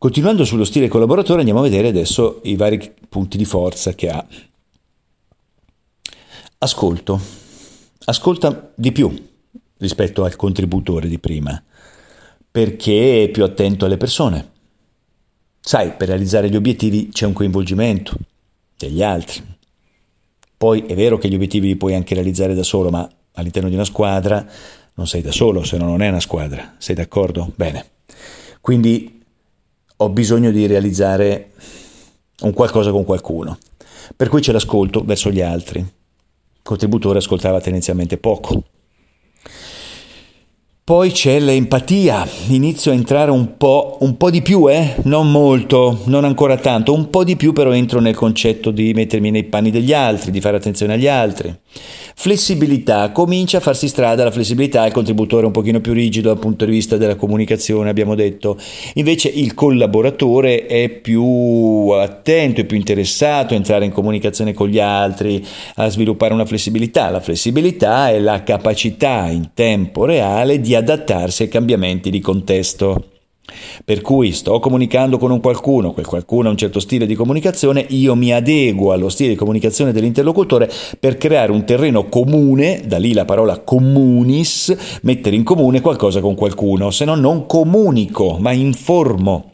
Continuando sullo stile collaboratore andiamo a vedere adesso i vari punti di forza che ha. Ascolto. Ascolta di più rispetto al contributore di prima, perché è più attento alle persone. Sai, per realizzare gli obiettivi c'è un coinvolgimento degli altri. Poi è vero che gli obiettivi li puoi anche realizzare da solo, ma all'interno di una squadra non sei da solo, se no non è una squadra. Sei d'accordo? Bene. Quindi ho bisogno di realizzare un qualcosa con qualcuno. Per cui c'è l'ascolto verso gli altri. Il contributore ascoltava tendenzialmente poco. Poi c'è l'empatia, inizio a entrare un po', un po' di più, eh? non molto, non ancora tanto, un po' di più però entro nel concetto di mettermi nei panni degli altri, di fare attenzione agli altri. Flessibilità, comincia a farsi strada la flessibilità, il contributore è un pochino più rigido dal punto di vista della comunicazione, abbiamo detto, invece il collaboratore è più attento, è più interessato a entrare in comunicazione con gli altri, a sviluppare una flessibilità. La flessibilità è la capacità in tempo reale di adattarsi ai cambiamenti di contesto. Per cui sto comunicando con un qualcuno, quel qualcuno ha un certo stile di comunicazione, io mi adeguo allo stile di comunicazione dell'interlocutore per creare un terreno comune, da lì la parola comunis, mettere in comune qualcosa con qualcuno, se no non comunico, ma informo.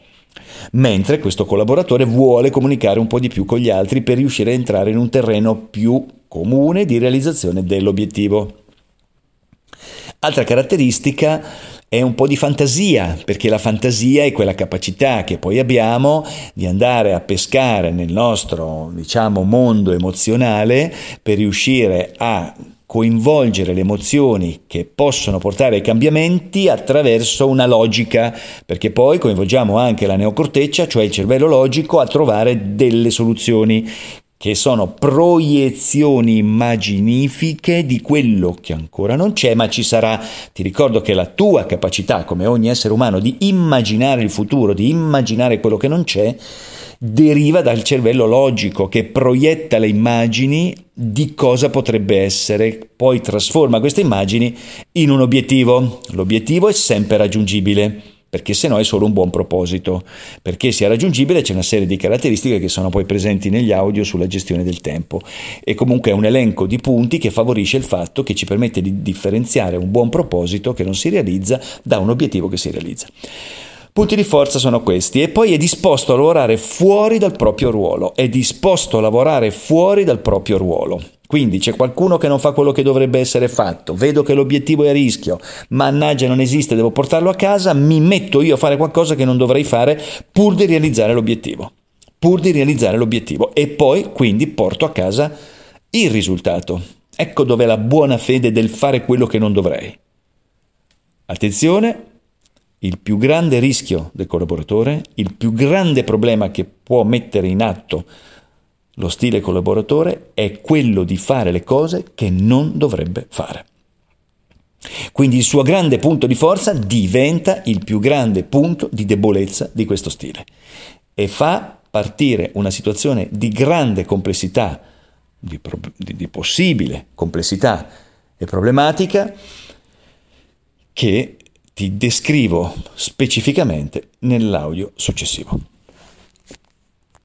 Mentre questo collaboratore vuole comunicare un po' di più con gli altri per riuscire a entrare in un terreno più comune di realizzazione dell'obiettivo. Altra caratteristica è un po' di fantasia, perché la fantasia è quella capacità che poi abbiamo di andare a pescare nel nostro, diciamo, mondo emozionale per riuscire a coinvolgere le emozioni che possono portare ai cambiamenti attraverso una logica, perché poi coinvolgiamo anche la neocorteccia, cioè il cervello logico, a trovare delle soluzioni che sono proiezioni immaginifiche di quello che ancora non c'è, ma ci sarà. Ti ricordo che la tua capacità, come ogni essere umano, di immaginare il futuro, di immaginare quello che non c'è, deriva dal cervello logico che proietta le immagini di cosa potrebbe essere, poi trasforma queste immagini in un obiettivo. L'obiettivo è sempre raggiungibile perché se no è solo un buon proposito. Perché sia raggiungibile c'è una serie di caratteristiche che sono poi presenti negli audio sulla gestione del tempo e comunque è un elenco di punti che favorisce il fatto che ci permette di differenziare un buon proposito che non si realizza da un obiettivo che si realizza. Punti di forza sono questi e poi è disposto a lavorare fuori dal proprio ruolo, è disposto a lavorare fuori dal proprio ruolo. Quindi c'è qualcuno che non fa quello che dovrebbe essere fatto, vedo che l'obiettivo è a rischio, mannaggia non esiste, devo portarlo a casa, mi metto io a fare qualcosa che non dovrei fare pur di realizzare l'obiettivo, pur di realizzare l'obiettivo. E poi quindi porto a casa il risultato. Ecco dove è la buona fede del fare quello che non dovrei. Attenzione, il più grande rischio del collaboratore, il più grande problema che può mettere in atto lo stile collaboratore è quello di fare le cose che non dovrebbe fare. Quindi il suo grande punto di forza diventa il più grande punto di debolezza di questo stile e fa partire una situazione di grande complessità, di, pro- di possibile complessità e problematica che ti descrivo specificamente nell'audio successivo.